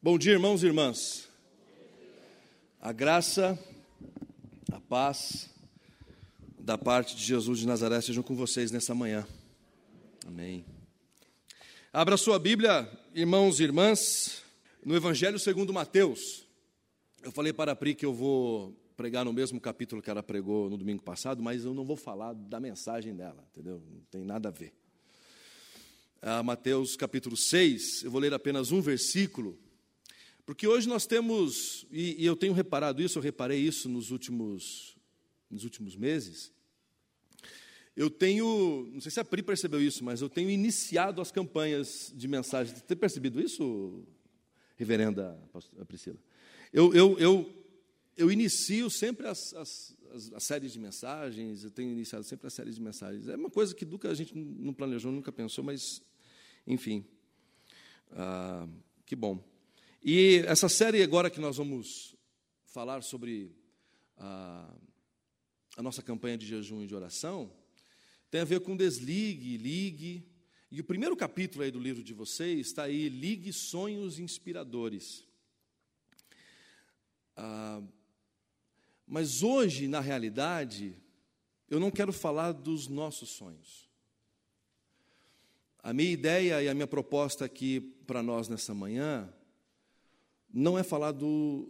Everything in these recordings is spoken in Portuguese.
Bom dia, irmãos e irmãs. A graça, a paz da parte de Jesus de Nazaré sejam com vocês nessa manhã. Amém. Abra sua Bíblia, irmãos e irmãs, no Evangelho segundo Mateus. Eu falei para a Pri que eu vou pregar no mesmo capítulo que ela pregou no domingo passado, mas eu não vou falar da mensagem dela, entendeu? Não tem nada a ver. Ah, Mateus capítulo 6, eu vou ler apenas um versículo porque hoje nós temos, e, e, eu tenho reparado isso, eu reparei isso nos últimos, nos últimos meses. Eu tenho, não sei se a Pri percebeu isso, mas eu tenho iniciado as campanhas de mensagens. Tem percebido isso, reverenda Priscila? Eu, eu, eu, eu inicio sempre as, as, as, as, séries de mensagens, eu tenho iniciado sempre as séries de mensagens. É uma coisa que nunca a gente não planejou, nunca pensou, mas, enfim, ah, que bom. E essa série agora que nós vamos falar sobre a, a nossa campanha de jejum e de oração, tem a ver com desligue, ligue. E o primeiro capítulo aí do livro de vocês está aí, ligue sonhos inspiradores. Ah, mas hoje, na realidade, eu não quero falar dos nossos sonhos. A minha ideia e a minha proposta aqui para nós nessa manhã não é falar do,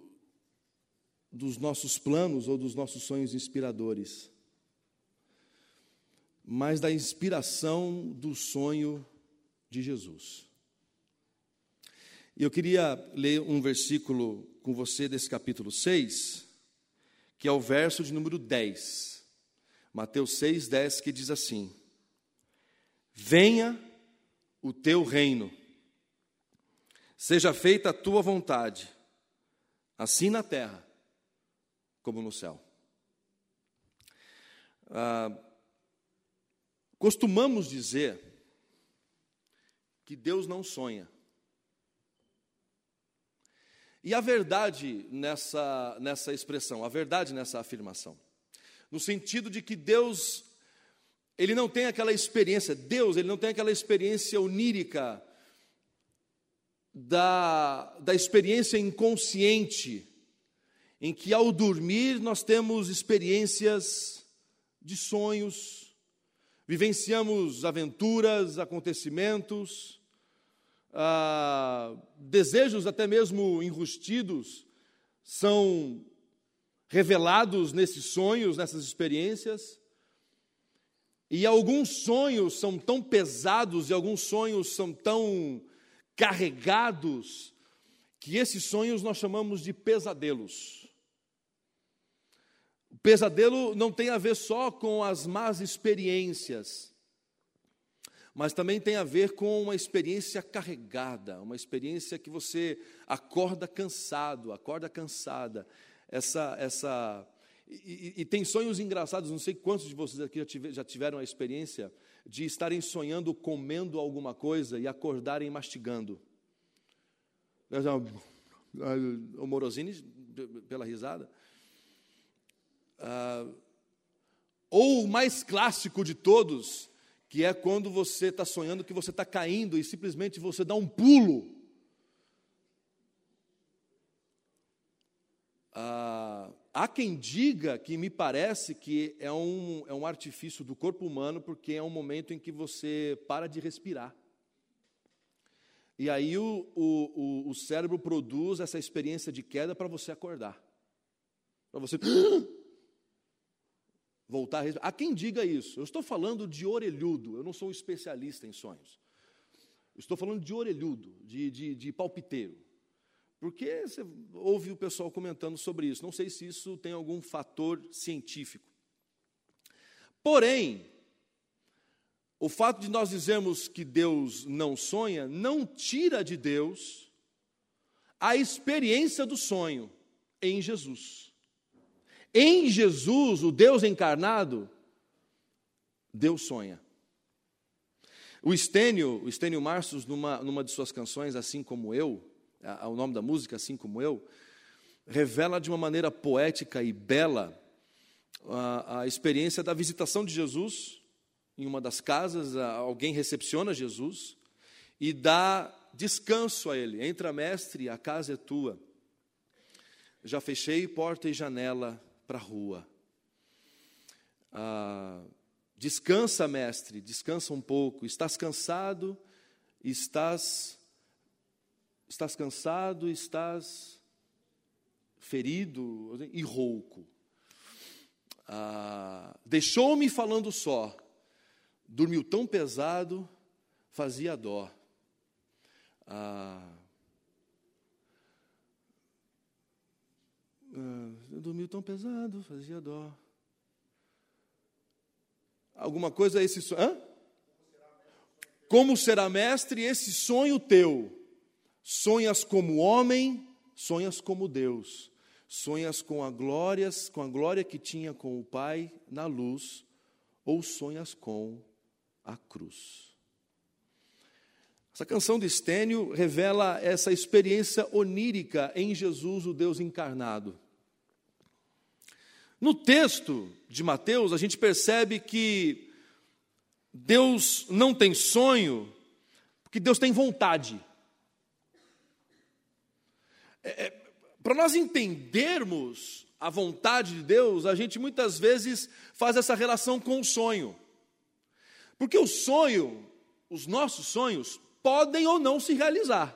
dos nossos planos ou dos nossos sonhos inspiradores, mas da inspiração do sonho de Jesus. E eu queria ler um versículo com você desse capítulo 6, que é o verso de número 10. Mateus 6, 10, que diz assim: Venha o teu reino Seja feita a tua vontade, assim na terra como no céu. Ah, costumamos dizer que Deus não sonha. E a verdade nessa, nessa expressão, a verdade nessa afirmação, no sentido de que Deus, ele não tem aquela experiência, Deus, ele não tem aquela experiência onírica da, da experiência inconsciente, em que ao dormir nós temos experiências de sonhos, vivenciamos aventuras, acontecimentos, ah, desejos até mesmo enrustidos são revelados nesses sonhos, nessas experiências. E alguns sonhos são tão pesados e alguns sonhos são tão carregados, que esses sonhos nós chamamos de pesadelos. O pesadelo não tem a ver só com as más experiências, mas também tem a ver com uma experiência carregada, uma experiência que você acorda cansado, acorda cansada. Essa, essa e, e, tem sonhos engraçados. Não sei quantos de vocês aqui já, tiveram a experiência de estarem sonhando comendo alguma coisa e acordarem mastigando. O Morosini, pela risada. Ah, ou o mais clássico de todos, que é quando você está sonhando que você está caindo e simplesmente você dá um pulo. Ah, Há quem diga que me parece que é um, é um artifício do corpo humano, porque é um momento em que você para de respirar. E aí o, o, o cérebro produz essa experiência de queda para você acordar. Para você voltar a respirar. Há quem diga isso. Eu estou falando de orelhudo, eu não sou um especialista em sonhos. Estou falando de orelhudo, de, de, de palpiteiro. Porque você ouve o pessoal comentando sobre isso. Não sei se isso tem algum fator científico. Porém, o fato de nós dizermos que Deus não sonha, não tira de Deus a experiência do sonho em Jesus. Em Jesus, o Deus encarnado, Deus sonha. O Estênio, o Estênio Marços, numa, numa de suas canções, assim como eu, o nome da música, assim como eu, revela de uma maneira poética e bela a, a experiência da visitação de Jesus em uma das casas, alguém recepciona Jesus e dá descanso a ele. Entra, mestre, a casa é tua. Já fechei porta e janela para a rua. Ah, descansa, mestre, descansa um pouco. Estás cansado, estás estás cansado, estás ferido e rouco. Ah, Deixou-me falando só, dormiu tão pesado, fazia dó. Ah, ah, dormiu tão pesado, fazia dó. Alguma coisa esse sonho? Como será mestre esse sonho teu? Sonhas como homem, sonhas como Deus. Sonhas com a glória, com a glória que tinha com o Pai na luz, ou sonhas com a cruz. Essa canção de Estênio revela essa experiência onírica em Jesus, o Deus encarnado. No texto de Mateus, a gente percebe que Deus não tem sonho, porque Deus tem vontade. É, é, Para nós entendermos a vontade de Deus, a gente muitas vezes faz essa relação com o sonho. Porque o sonho, os nossos sonhos, podem ou não se realizar.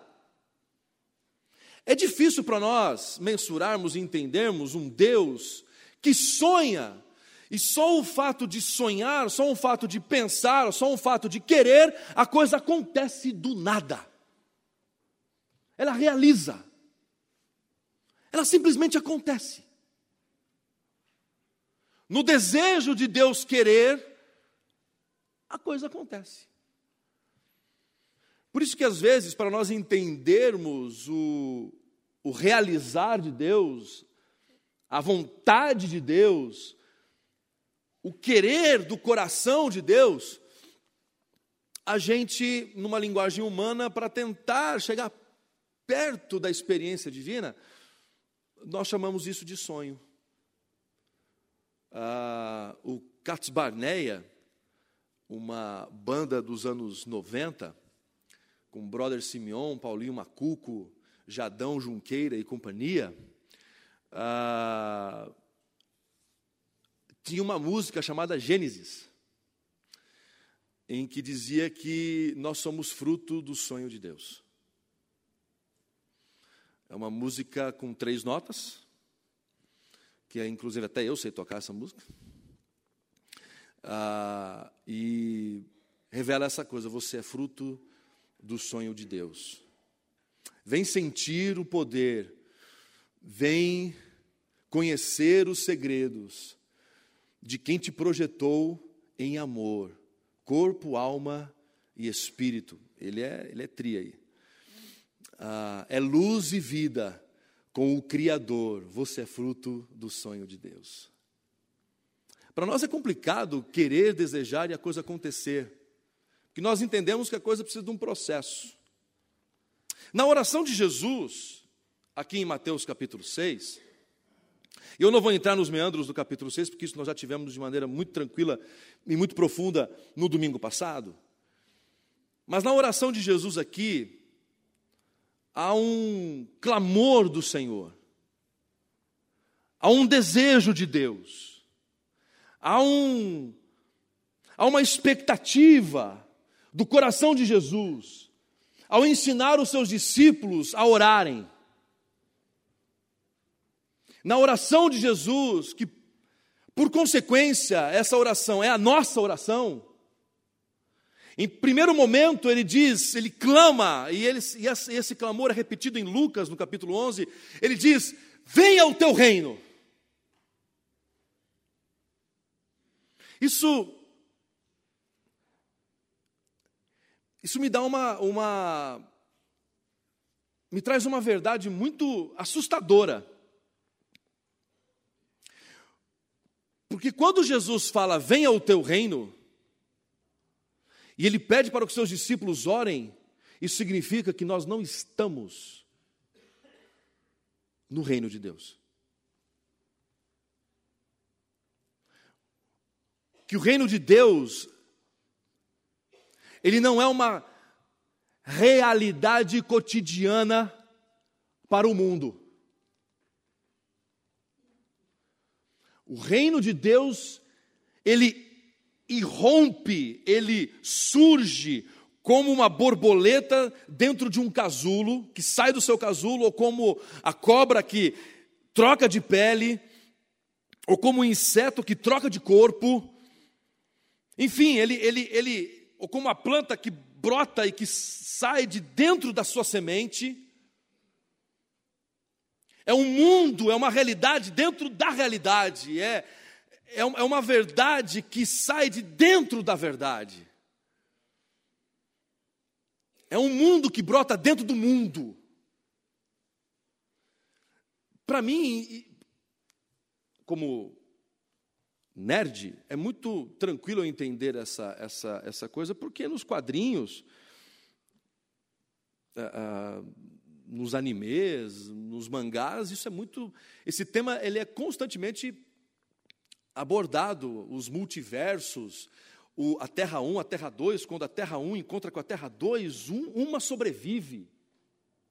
É difícil para nós mensurarmos e entendermos um Deus que sonha, e só o fato de sonhar, só o fato de pensar, só o fato de querer, a coisa acontece do nada. Ela realiza. Ela simplesmente acontece. No desejo de Deus querer, a coisa acontece. Por isso que às vezes, para nós entendermos o, o realizar de Deus, a vontade de Deus, o querer do coração de Deus, a gente, numa linguagem humana, para tentar chegar perto da experiência divina, nós chamamos isso de sonho. Ah, o Cats Barneia, uma banda dos anos 90, com Brother Simeon, Paulinho Macuco, Jadão Junqueira e companhia, ah, tinha uma música chamada Gênesis, em que dizia que nós somos fruto do sonho de Deus. É uma música com três notas, que é, inclusive até eu sei tocar essa música. Ah, e revela essa coisa: você é fruto do sonho de Deus. Vem sentir o poder, vem conhecer os segredos de quem te projetou em amor, corpo, alma e espírito. Ele é, ele é tri aí. Ah, é luz e vida com o Criador. Você é fruto do sonho de Deus. Para nós é complicado querer, desejar e a coisa acontecer que nós entendemos que a coisa precisa de um processo. Na oração de Jesus, aqui em Mateus capítulo 6, eu não vou entrar nos meandros do capítulo 6, porque isso nós já tivemos de maneira muito tranquila e muito profunda no domingo passado. Mas na oração de Jesus aqui, há um clamor do Senhor, há um desejo de Deus, há, um, há uma expectativa do coração de Jesus, ao ensinar os seus discípulos a orarem. Na oração de Jesus, que por consequência essa oração é a nossa oração, em primeiro momento ele diz, ele clama, e, ele, e esse clamor é repetido em Lucas, no capítulo 11, ele diz: Venha o teu reino. Isso Isso me dá uma, uma. me traz uma verdade muito assustadora. Porque quando Jesus fala, venha o teu reino, e ele pede para que seus discípulos orem, isso significa que nós não estamos no reino de Deus. Que o reino de Deus ele não é uma realidade cotidiana para o mundo. O reino de Deus, ele irrompe, ele surge como uma borboleta dentro de um casulo, que sai do seu casulo, ou como a cobra que troca de pele, ou como um inseto que troca de corpo. Enfim, ele, ele, ele, ou como a planta que brota e que sai de dentro da sua semente. É um mundo, é uma realidade dentro da realidade, é, é, é uma verdade que sai de dentro da verdade. É um mundo que brota dentro do mundo. Para mim, como nerd, é muito tranquilo entender essa, essa, essa coisa, porque nos quadrinhos, ah, ah, nos animes, nos mangás, isso é muito. Esse tema ele é constantemente abordado, os multiversos, o, a Terra 1, a Terra 2, quando a Terra 1 encontra com a Terra 2, um, uma sobrevive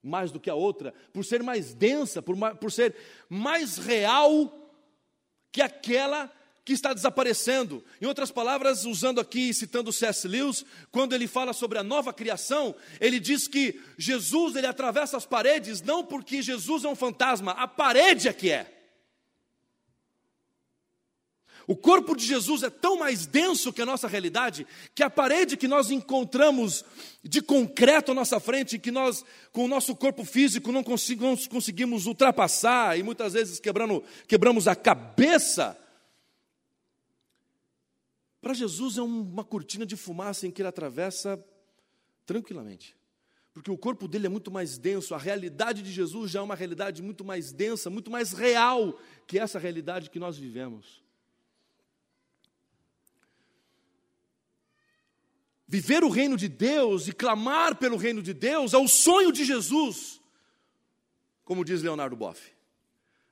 mais do que a outra, por ser mais densa, por, por ser mais real que aquela que está desaparecendo. Em outras palavras, usando aqui, citando C.S. Lewis, quando ele fala sobre a nova criação, ele diz que Jesus ele atravessa as paredes não porque Jesus é um fantasma, a parede é que é. O corpo de Jesus é tão mais denso que a nossa realidade, que a parede que nós encontramos de concreto à nossa frente, que nós, com o nosso corpo físico, não conseguimos, ultrapassar e muitas vezes quebrando, quebramos a cabeça. Para Jesus é uma cortina de fumaça em que ele atravessa tranquilamente. Porque o corpo dele é muito mais denso, a realidade de Jesus já é uma realidade muito mais densa, muito mais real que essa realidade que nós vivemos. Viver o reino de Deus e clamar pelo reino de Deus é o sonho de Jesus, como diz Leonardo Boff.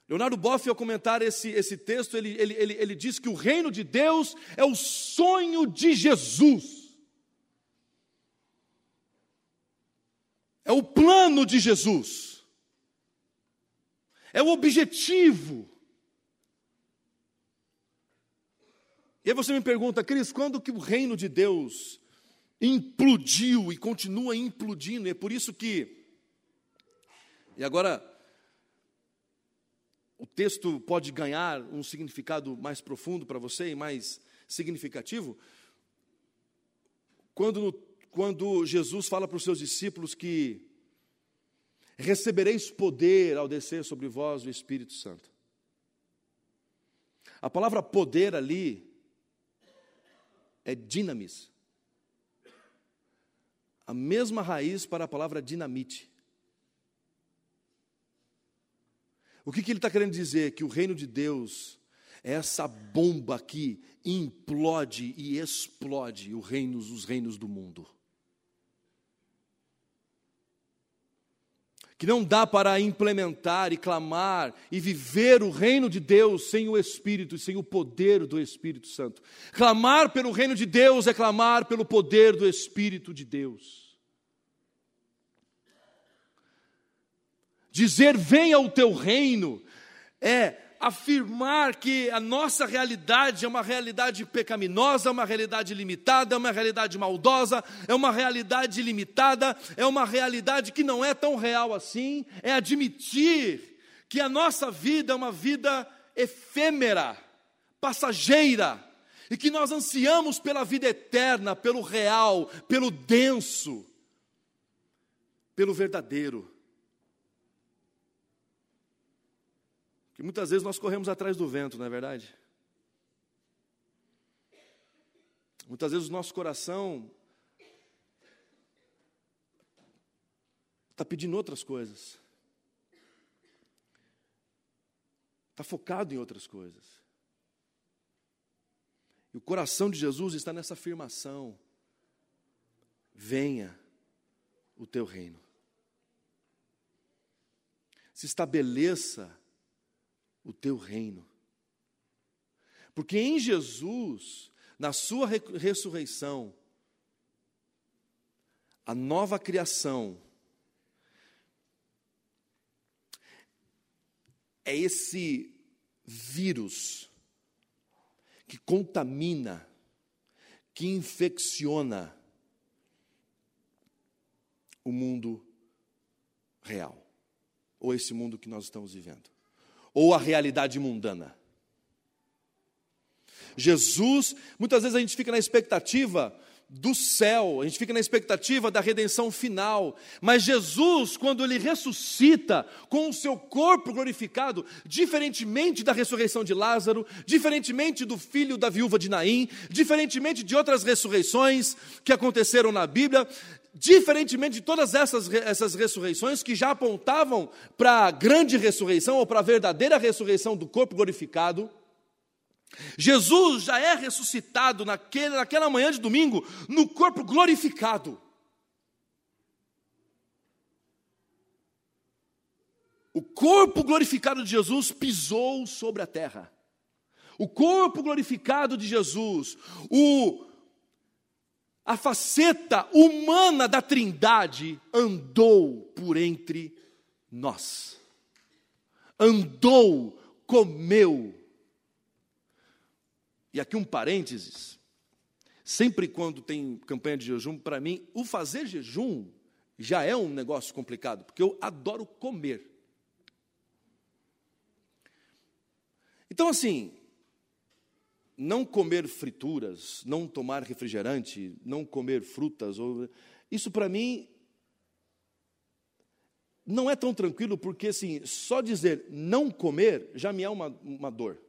Leonardo Boff, ao comentar esse, esse texto, ele, ele, ele, ele diz que o reino de Deus é o sonho de Jesus. É o plano de Jesus. É o objetivo. E aí você me pergunta, Cris, quando que o reino de Deus implodiu e continua implodindo. É por isso que. E agora, o texto pode ganhar um significado mais profundo para você e mais significativo. Quando, quando Jesus fala para os seus discípulos que recebereis poder ao descer sobre vós o Espírito Santo. A palavra poder ali é dinamis a mesma raiz para a palavra dinamite. O que, que ele está querendo dizer? Que o reino de Deus é essa bomba que implode e explode os reinos, os reinos do mundo. Que não dá para implementar e clamar e viver o reino de Deus sem o Espírito e sem o poder do Espírito Santo. Clamar pelo reino de Deus é clamar pelo poder do Espírito de Deus. Dizer venha o teu reino é afirmar que a nossa realidade é uma realidade pecaminosa, é uma realidade limitada, é uma realidade maldosa, é uma realidade limitada, é uma realidade que não é tão real assim, é admitir que a nossa vida é uma vida efêmera, passageira, e que nós ansiamos pela vida eterna, pelo real, pelo denso, pelo verdadeiro. Que muitas vezes nós corremos atrás do vento, não é verdade? Muitas vezes o nosso coração está pedindo outras coisas, está focado em outras coisas. E o coração de Jesus está nessa afirmação: venha o teu reino, se estabeleça o teu reino. Porque em Jesus, na sua ressurreição, a nova criação é esse vírus que contamina, que infecciona o mundo real, ou esse mundo que nós estamos vivendo, ou a realidade mundana. Jesus, muitas vezes a gente fica na expectativa do céu, a gente fica na expectativa da redenção final, mas Jesus, quando ele ressuscita com o seu corpo glorificado, diferentemente da ressurreição de Lázaro, diferentemente do filho da viúva de Naim, diferentemente de outras ressurreições que aconteceram na Bíblia, diferentemente de todas essas, essas ressurreições que já apontavam para a grande ressurreição ou para a verdadeira ressurreição do corpo glorificado, Jesus já é ressuscitado naquele, naquela manhã de domingo no corpo glorificado. O corpo glorificado de Jesus pisou sobre a terra. O corpo glorificado de Jesus, o a faceta humana da Trindade andou por entre nós. Andou, comeu, e aqui um parênteses. Sempre quando tem campanha de jejum, para mim, o fazer jejum já é um negócio complicado, porque eu adoro comer. Então, assim, não comer frituras, não tomar refrigerante, não comer frutas, isso para mim não é tão tranquilo, porque assim, só dizer não comer já me é uma, uma dor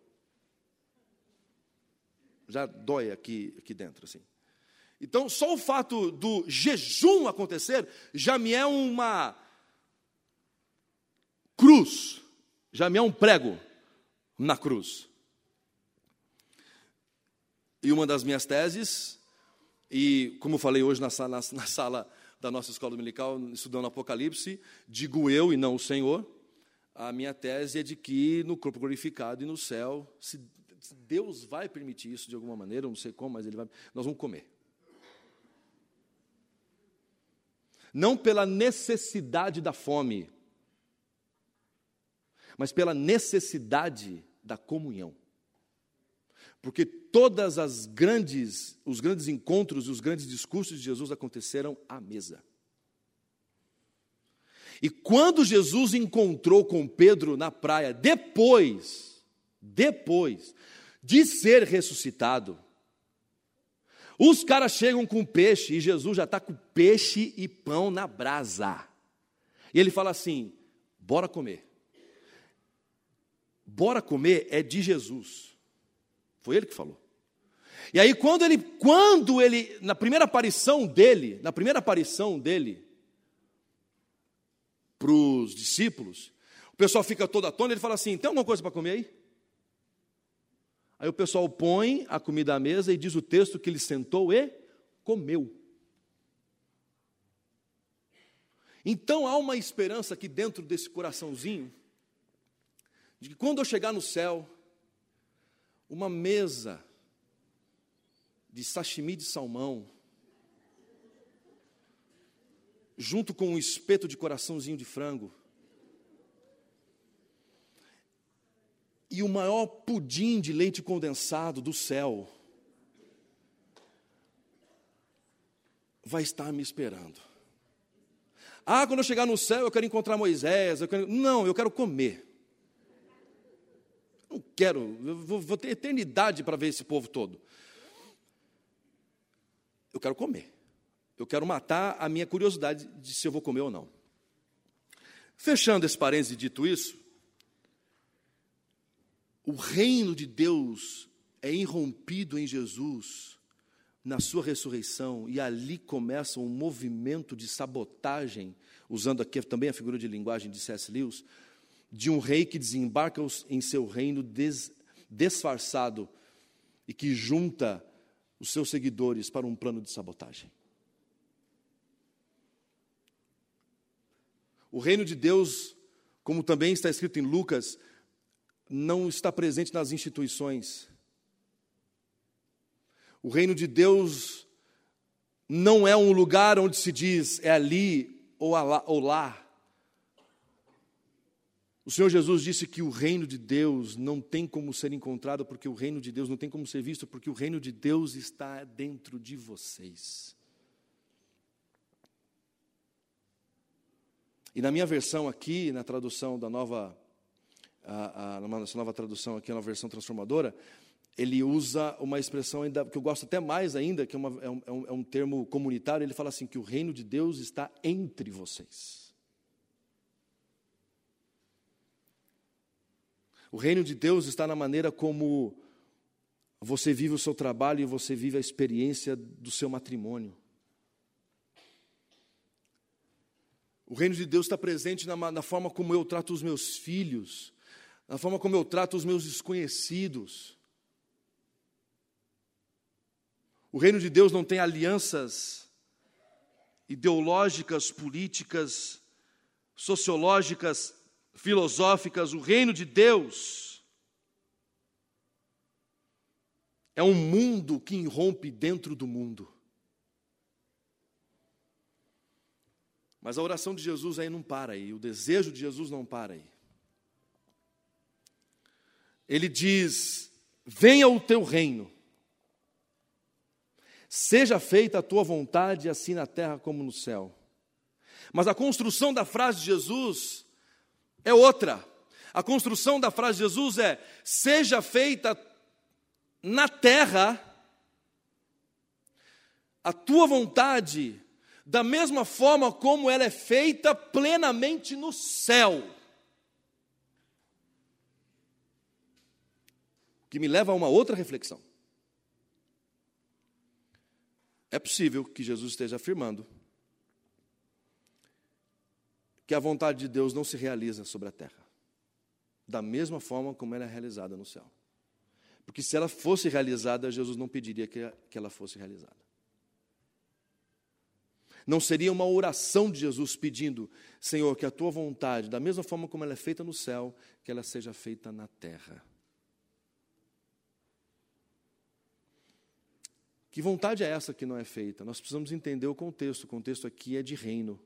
já dói aqui, aqui dentro, assim. Então, só o fato do jejum acontecer já me é uma cruz, já me é um prego na cruz. E uma das minhas teses, e como falei hoje na sala, na sala da nossa escola dominical, estudando Apocalipse, digo eu e não o Senhor, a minha tese é de que no corpo glorificado e no céu, se Deus vai permitir isso de alguma maneira, eu não sei como, mas Ele vai. Nós vamos comer. Não pela necessidade da fome, mas pela necessidade da comunhão. Porque todas as grandes, os grandes encontros e os grandes discursos de Jesus aconteceram à mesa. E quando Jesus encontrou com Pedro na praia, depois, depois, de ser ressuscitado. Os caras chegam com peixe e Jesus já está com peixe e pão na brasa. E ele fala assim: bora comer. Bora comer é de Jesus. Foi ele que falou. E aí quando ele, quando ele, na primeira aparição dele, na primeira aparição dele para os discípulos, o pessoal fica todo atônito, ele fala assim: tem alguma coisa para comer aí? Aí o pessoal põe a comida à mesa e diz o texto que ele sentou e comeu. Então há uma esperança aqui dentro desse coraçãozinho, de que quando eu chegar no céu, uma mesa de sashimi de salmão, junto com um espeto de coraçãozinho de frango, e o maior pudim de leite condensado do céu vai estar me esperando. Ah, quando eu chegar no céu eu quero encontrar Moisés. Eu quero... Não, eu quero comer. Não quero, vou, vou ter eternidade para ver esse povo todo. Eu quero comer. Eu quero matar a minha curiosidade de se eu vou comer ou não. Fechando esse parênteses dito isso, o reino de Deus é irrompido em Jesus na sua ressurreição e ali começa um movimento de sabotagem, usando aqui também a figura de linguagem de C.S. Lewis, de um rei que desembarca em seu reino des, disfarçado e que junta os seus seguidores para um plano de sabotagem. O reino de Deus, como também está escrito em Lucas, não está presente nas instituições. O reino de Deus não é um lugar onde se diz é ali ou lá. O Senhor Jesus disse que o reino de Deus não tem como ser encontrado, porque o reino de Deus não tem como ser visto, porque o reino de Deus está dentro de vocês. E na minha versão aqui, na tradução da nova, a, a, nessa nova tradução aqui, na versão transformadora, ele usa uma expressão ainda, que eu gosto até mais ainda, que é, uma, é, um, é um é termo comunitário, ele fala assim, que o reino de Deus está entre vocês. O reino de Deus está na maneira como você vive o seu trabalho e você vive a experiência do seu matrimônio. O reino de Deus está presente na, na, forma como eu trato os meus filhos, na forma como eu trato os meus desconhecidos. O reino de Deus não tem alianças ideológicas, políticas, sociológicas, filosóficas. O reino de Deus é um mundo que irrompe dentro do mundo. Mas a oração de Jesus aí não para aí, o desejo de Jesus não para aí. Ele diz: Venha o teu reino, seja feita a tua vontade, assim na terra como no céu. Mas a construção da frase de Jesus é outra. A construção da frase de Jesus é: seja feita na terra a tua vontade, da mesma forma como ela é feita plenamente no céu. Que me leva a uma outra reflexão. É possível que Jesus esteja afirmando que a vontade de Deus não se realiza sobre a terra, da mesma forma como ela é realizada no céu. Porque se ela fosse realizada, Jesus não pediria que ela fosse realizada. Não seria uma oração de Jesus pedindo, Senhor, que a tua vontade, da mesma forma como ela é feita no céu, que ela seja feita na terra. Que vontade é essa que não é feita? Nós precisamos entender o contexto. O contexto aqui é de reino.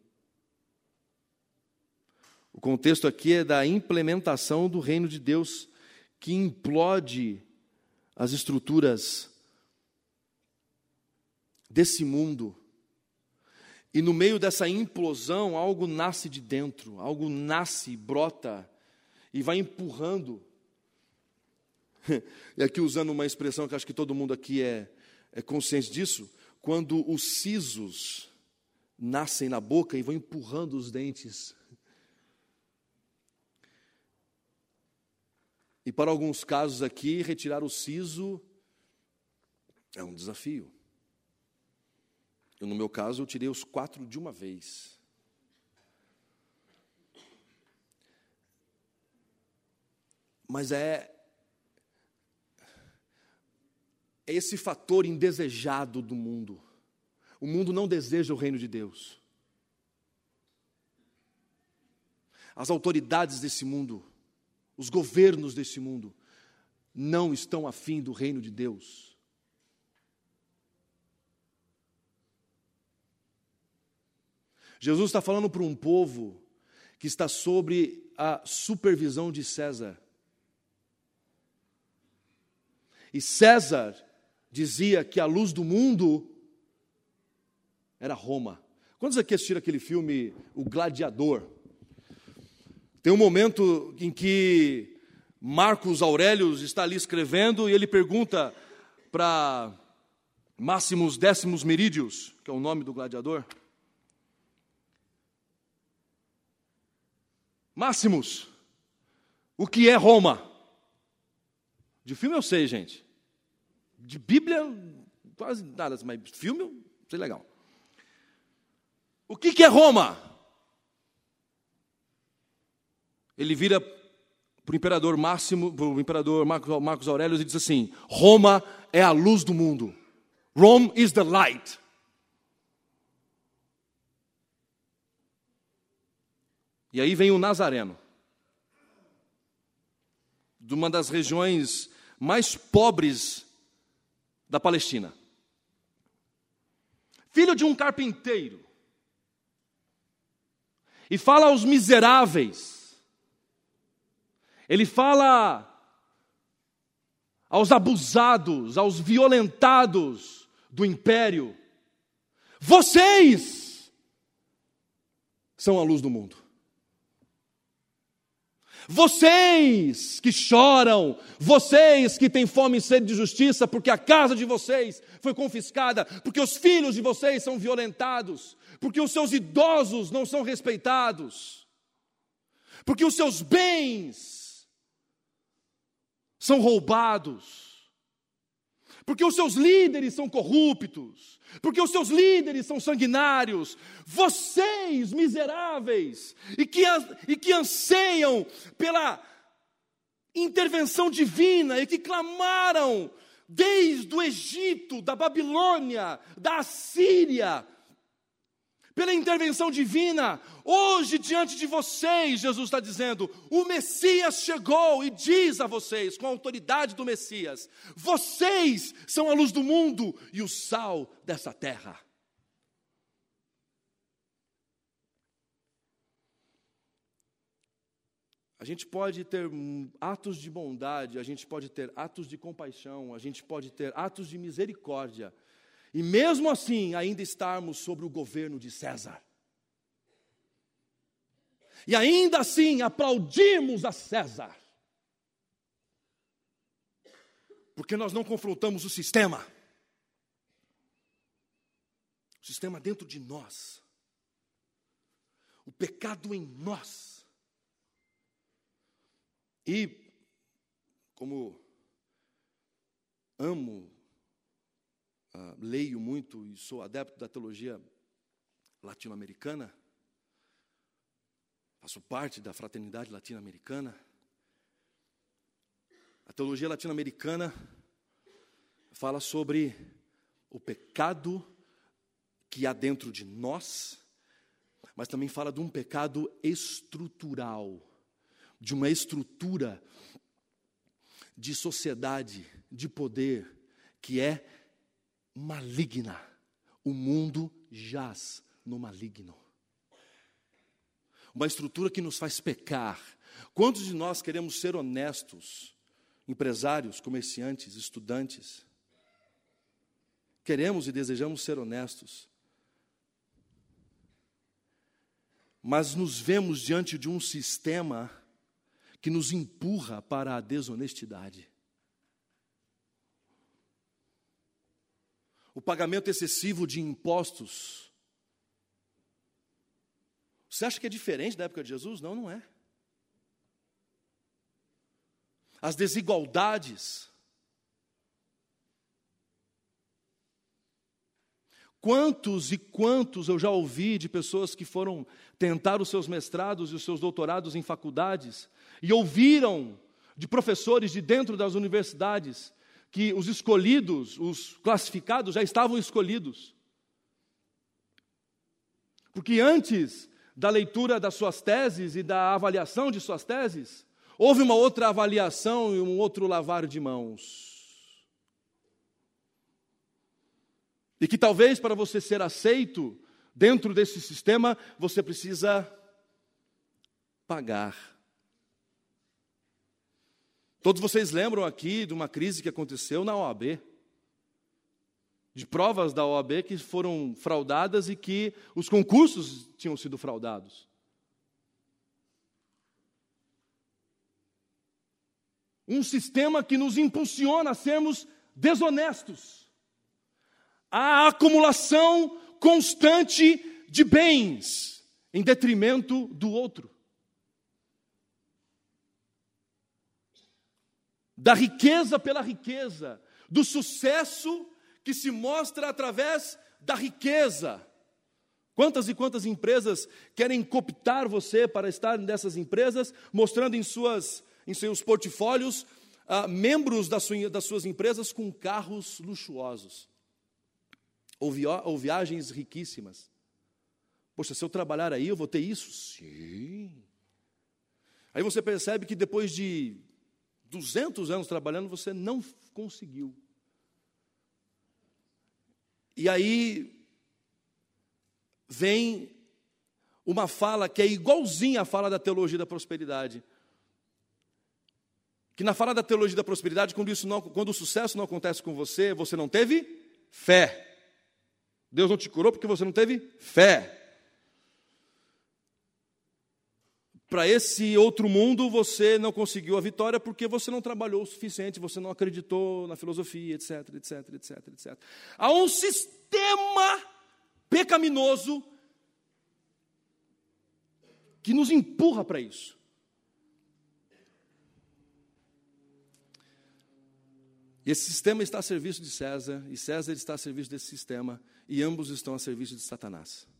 O contexto aqui é da implementação do reino de Deus que implode as estruturas desse mundo e no meio dessa implosão, algo nasce de dentro, algo nasce, brota e vai empurrando. E aqui usando uma expressão que acho que todo mundo aqui é, é consciente disso, quando os sisos nascem na boca e vão empurrando os dentes. E para alguns casos aqui, retirar o siso é um desafio. Eu, no meu caso, eu tirei os quatro de uma vez. Mas é, é esse fator indesejado do mundo. O mundo não deseja o reino de Deus. As autoridades desse mundo, os governos desse mundo, não estão afim do reino de Deus. Jesus está falando para um povo que está sobre a supervisão de César. E César dizia que a luz do mundo era Roma. Quantos aqui assistiram aquele filme O Gladiador? Tem um momento em que Marcos Aurélio está ali escrevendo e ele pergunta para Máximos Décimos Merídios, que é o nome do gladiador, Máximos, o que é Roma? De filme eu sei, gente. De Bíblia, quase nada, mas filme eu sei legal. O que, que é Roma? Ele vira para o imperador Máximo, para o imperador Marcos Aurélio e diz assim: Roma é a luz do mundo. Rome is the light. E aí vem o Nazareno, de uma das regiões mais pobres da Palestina. filho de um carpinteiro, e fala aos miseráveis, ele fala aos abusados, aos violentados do império: vocês são a luz do mundo. Vocês que choram, vocês que têm fome e sede de justiça, porque a casa de vocês foi confiscada, porque os filhos de vocês são violentados, porque os seus idosos não são respeitados, porque os seus bens são roubados, porque os seus líderes são corruptos, porque os seus líderes são sanguinários, vocês, miseráveis, e que, e que anseiam pela intervenção divina e que clamaram desde o Egito, da Babilônia, da Assíria, pela intervenção divina, hoje diante de vocês, Jesus está dizendo: o Messias chegou e diz a vocês, com a autoridade do Messias: vocês são a luz do mundo e o sal dessa terra. A gente pode ter atos de bondade, a gente pode ter atos de compaixão, a gente pode ter atos de misericórdia, e mesmo assim ainda estarmos sobre o governo de César. E ainda assim aplaudimos a César. Porque nós não confrontamos o sistema. O sistema dentro de nós. O pecado em nós. E, como amo uh, leio muito e sou adepto da teologia latino-americana, faço parte da fraternidade latino-americana. A teologia latino-americana fala sobre o pecado que há dentro de nós, mas também fala de um pecado estrutural, de uma estrutura de sociedade, de poder, que é maligna. O mundo jaz no maligno. Uma estrutura que nos faz pecar. Quantos de nós queremos ser honestos? Empresários, comerciantes, estudantes. Queremos e desejamos ser honestos. Mas nos vemos diante de um sistema que nos empurra para a desonestidade. O pagamento excessivo de impostos. Você acha que é diferente da época de Jesus? Não, não é. As desigualdades. Quantos e quantos eu já ouvi de pessoas que foram tentar os seus mestrados e os seus doutorados em faculdades e ouviram de professores de dentro das universidades que os escolhidos, os classificados, já estavam escolhidos. Porque antes da leitura das suas teses e da avaliação de suas teses, houve uma outra avaliação e um outro lavar de mãos. E que talvez para você ser aceito dentro desse sistema, você precisa pagar. Todos vocês lembram aqui de uma crise que aconteceu na OAB, de provas da OAB que foram fraudadas e que os concursos tinham sido fraudados. Um sistema que nos impulsiona a sermos desonestos, a acumulação constante de bens em detrimento do outro. Da riqueza pela riqueza, do sucesso que se mostra através da riqueza. Quantas e quantas empresas querem cooptar você para estar nessas empresas, mostrando em, suas, em seus portfólios ah, membros das, sua, das suas empresas com carros luxuosos ou, ou viagens riquíssimas. Poxa, se eu trabalhar aí, eu vou ter isso? Sim. Aí você percebe que depois de 200 anos trabalhando, você não conseguiu. E aí, vem uma fala que é igualzinha à fala da teologia da prosperidade. Que na fala da teologia da prosperidade, quando, isso não, quando o sucesso não acontece com você, você não teve fé. Deus não te curou porque você não teve fé. Para esse outro mundo, você não conseguiu a vitória porque você não trabalhou o suficiente, você não acreditou na filosofia, etc, etc, etc, etc. Há um sistema pecaminoso que nos empurra para isso. Esse sistema está a serviço de César, e César está a serviço desse sistema, e ambos estão a serviço de Satanás.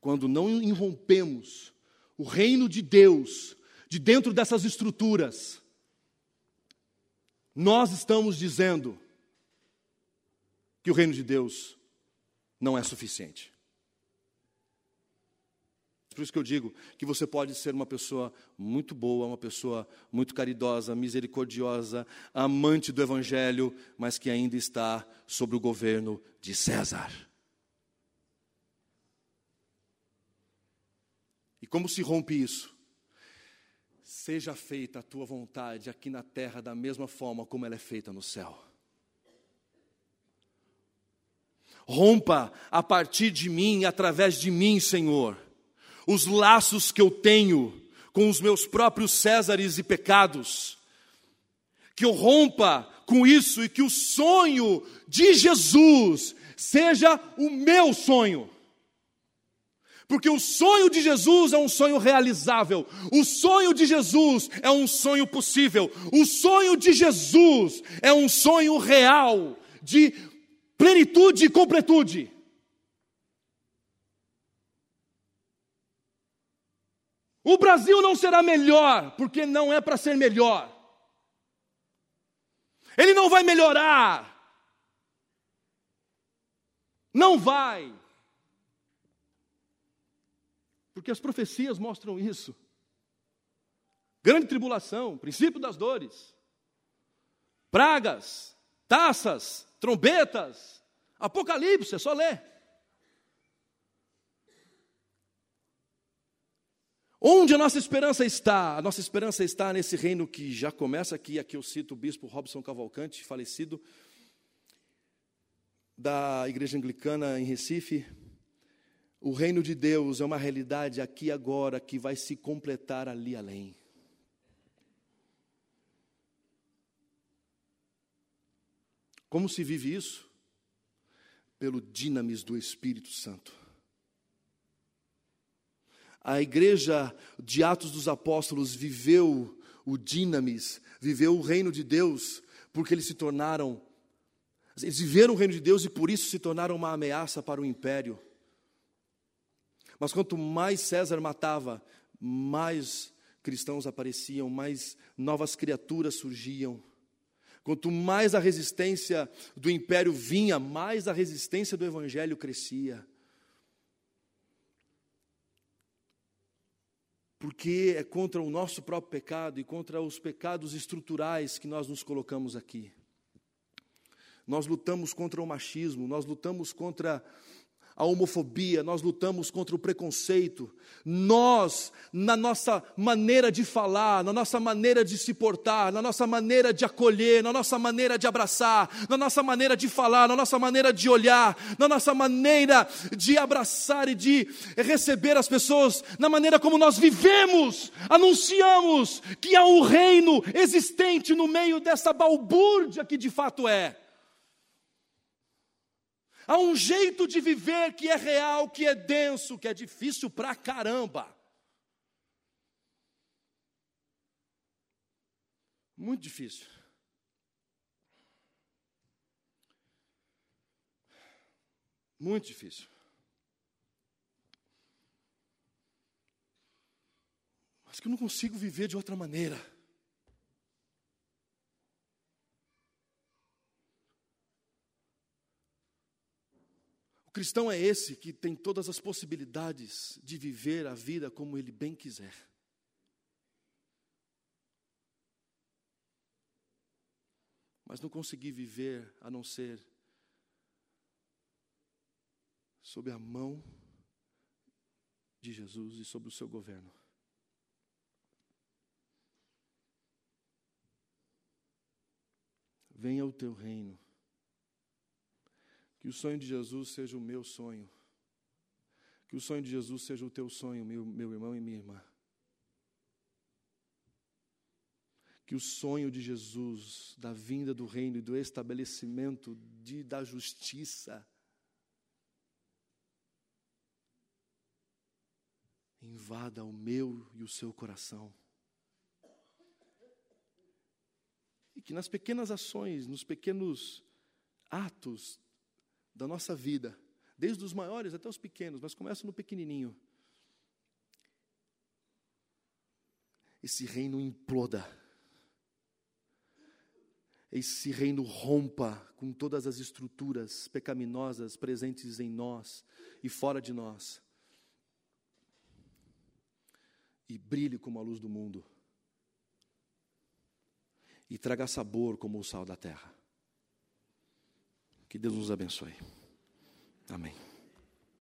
Quando não irrompemos o reino de Deus de dentro dessas estruturas, nós estamos dizendo que o reino de Deus não é suficiente. Por isso que eu digo que você pode ser uma pessoa muito boa, uma pessoa muito caridosa, misericordiosa, amante do Evangelho, mas que ainda está sob o governo de César. Como se rompe isso? Seja feita a tua vontade aqui na terra da mesma forma como ela é feita no céu. Rompa a partir de mim, através de mim, Senhor, os laços que eu tenho com os meus próprios Césares e pecados. Que eu rompa com isso e que o sonho de Jesus seja o meu sonho. Porque o sonho de Jesus é um sonho realizável, o sonho de Jesus é um sonho possível, o sonho de Jesus é um sonho real, de plenitude e completude. O Brasil não será melhor, porque não é para ser melhor. Ele não vai melhorar. Não vai. Porque as profecias mostram isso. Grande tribulação, princípio das dores, pragas, taças, trombetas, Apocalipse, é só ler. Onde a nossa esperança está? A nossa esperança está nesse reino que já começa aqui, aqui eu cito o bispo Robson Cavalcante, falecido, da Igreja Anglicana em Recife. O reino de Deus é uma realidade aqui e agora que vai se completar ali além. Como se vive isso? Pelo dinamis do Espírito Santo. A igreja de Atos dos Apóstolos viveu o dinamis, viveu o reino de Deus, porque eles se tornaram, eles viveram o reino de Deus e por isso se tornaram uma ameaça para o império. Mas quanto mais César matava, mais cristãos apareciam, mais novas criaturas surgiam. Quanto mais a resistência do império vinha, mais a resistência do evangelho crescia. Porque é contra o nosso próprio pecado e contra os pecados estruturais que nós nos colocamos aqui. Nós lutamos contra o machismo, nós lutamos contra a homofobia, nós lutamos contra o preconceito. Nós, na nossa maneira de falar, na nossa maneira de se portar, na nossa maneira de acolher, na nossa maneira de abraçar, na nossa maneira de falar, na nossa maneira de olhar, na nossa maneira de abraçar e de receber as pessoas, na maneira como nós vivemos, anunciamos que há um reino existente no meio dessa balbúrdia que de fato é. Há um jeito de viver que é real, que é denso, que é difícil pra caramba. Muito difícil. Muito difícil. Mas que eu não consigo viver de outra maneira. Cristão é esse que tem todas as possibilidades de viver a vida como ele bem quiser. mas não consegui viver a não ser sob a mão de Jesus e sob o seu governo. Venha o teu reino. Que o sonho de Jesus seja o meu sonho. Que o sonho de Jesus seja o teu sonho, meu, meu irmão e minha irmã. Que o sonho de Jesus, da vinda do reino e do estabelecimento de, da justiça, invada o meu e o seu coração. E que nas pequenas ações, nos pequenos atos da nossa vida, desde os maiores até os pequenos, mas começa no pequenininho. Esse reino imploda. Esse reino rompa com todas as estruturas pecaminosas presentes em nós e fora de nós. E brilhe como a luz do mundo. E traga sabor como o sal da terra. Que Deus nos abençoe. Amém.